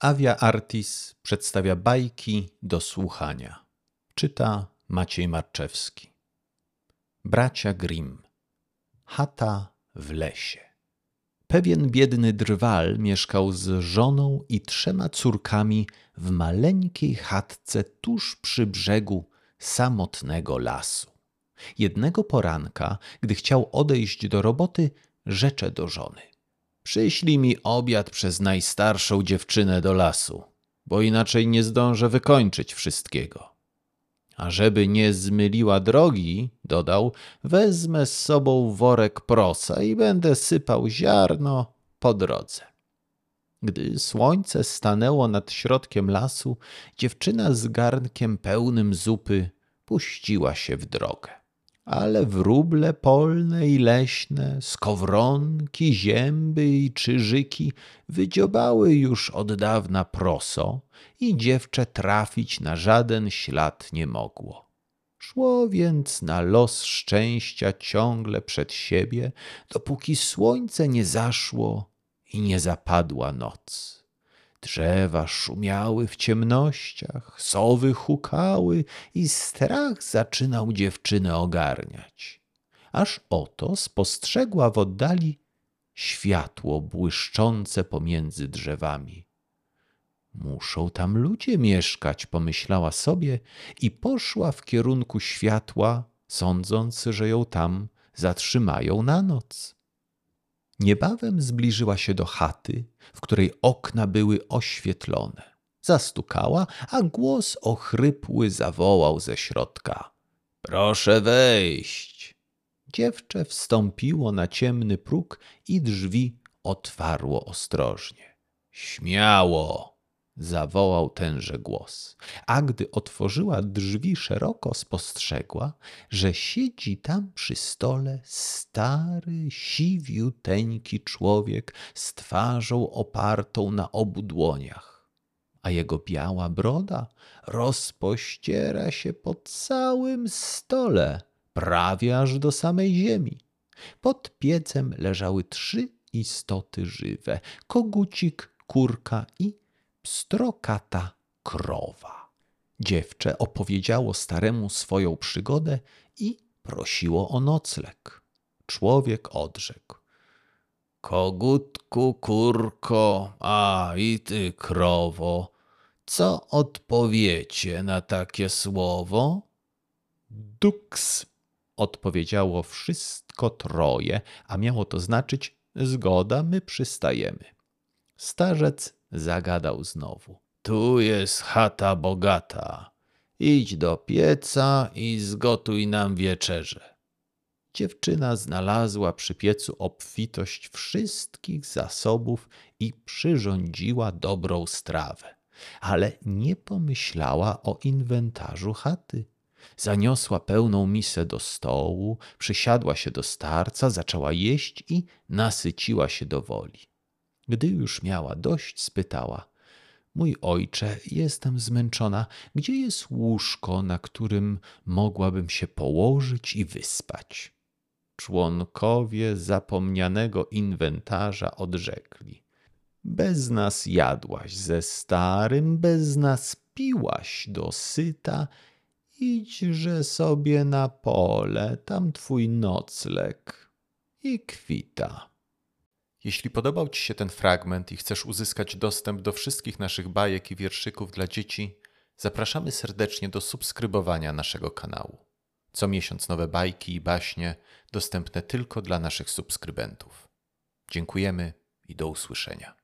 Avia Artis przedstawia bajki do słuchania. Czyta Maciej Marczewski. Bracia Grimm. Chata w lesie. Pewien biedny drwal mieszkał z żoną i trzema córkami w maleńkiej chatce tuż przy brzegu samotnego lasu. Jednego poranka, gdy chciał odejść do roboty, rzecze do żony. Przyślij mi obiad przez najstarszą dziewczynę do lasu, bo inaczej nie zdążę wykończyć wszystkiego. A żeby nie zmyliła drogi, dodał, wezmę z sobą worek prosa i będę sypał ziarno po drodze. Gdy słońce stanęło nad środkiem lasu, dziewczyna z garnkiem pełnym zupy puściła się w drogę ale wróble polne i leśne, skowronki, zięby i czyżyki wydziobały już od dawna proso i dziewczę trafić na żaden ślad nie mogło. Szło więc na los szczęścia ciągle przed siebie, dopóki słońce nie zaszło i nie zapadła noc. Drzewa szumiały w ciemnościach, sowy hukały i strach zaczynał dziewczynę ogarniać. Aż oto spostrzegła w oddali światło błyszczące pomiędzy drzewami. Muszą tam ludzie mieszkać, pomyślała sobie i poszła w kierunku światła, sądząc, że ją tam zatrzymają na noc. Niebawem zbliżyła się do chaty, w której okna były oświetlone. Zastukała, a głos ochrypły zawołał ze środka. Proszę wejść. Dziewczę wstąpiło na ciemny próg i drzwi otwarło ostrożnie. Śmiało! Zawołał tenże głos, a gdy otworzyła drzwi szeroko, spostrzegła, że siedzi tam przy stole stary, siwiuteńki człowiek z twarzą opartą na obu dłoniach, a jego biała broda rozpościera się po całym stole, prawie aż do samej ziemi. Pod piecem leżały trzy istoty żywe: kogucik, kurka i pstrokata krowa. Dziewczę opowiedziało staremu swoją przygodę i prosiło o nocleg. Człowiek odrzekł. Kogutku, kurko, a i ty, krowo, co odpowiecie na takie słowo? Duks, odpowiedziało wszystko troje, a miało to znaczyć zgoda, my przystajemy. Starzec zagadał znowu. Tu jest chata bogata. Idź do pieca i zgotuj nam wieczerze. Dziewczyna znalazła przy piecu obfitość wszystkich zasobów i przyrządziła dobrą strawę, ale nie pomyślała o inwentarzu chaty. Zaniosła pełną misę do stołu, przysiadła się do starca, zaczęła jeść i nasyciła się do woli. Gdy już miała dość, spytała: Mój ojcze, jestem zmęczona. Gdzie jest łóżko, na którym mogłabym się położyć i wyspać? Członkowie zapomnianego inwentarza odrzekli: Bez nas jadłaś ze starym, bez nas piłaś do syta. Idźże sobie na pole, tam twój nocleg i kwita. Jeśli podobał Ci się ten fragment i chcesz uzyskać dostęp do wszystkich naszych bajek i wierszyków dla dzieci, zapraszamy serdecznie do subskrybowania naszego kanału. Co miesiąc nowe bajki i baśnie dostępne tylko dla naszych subskrybentów. Dziękujemy i do usłyszenia.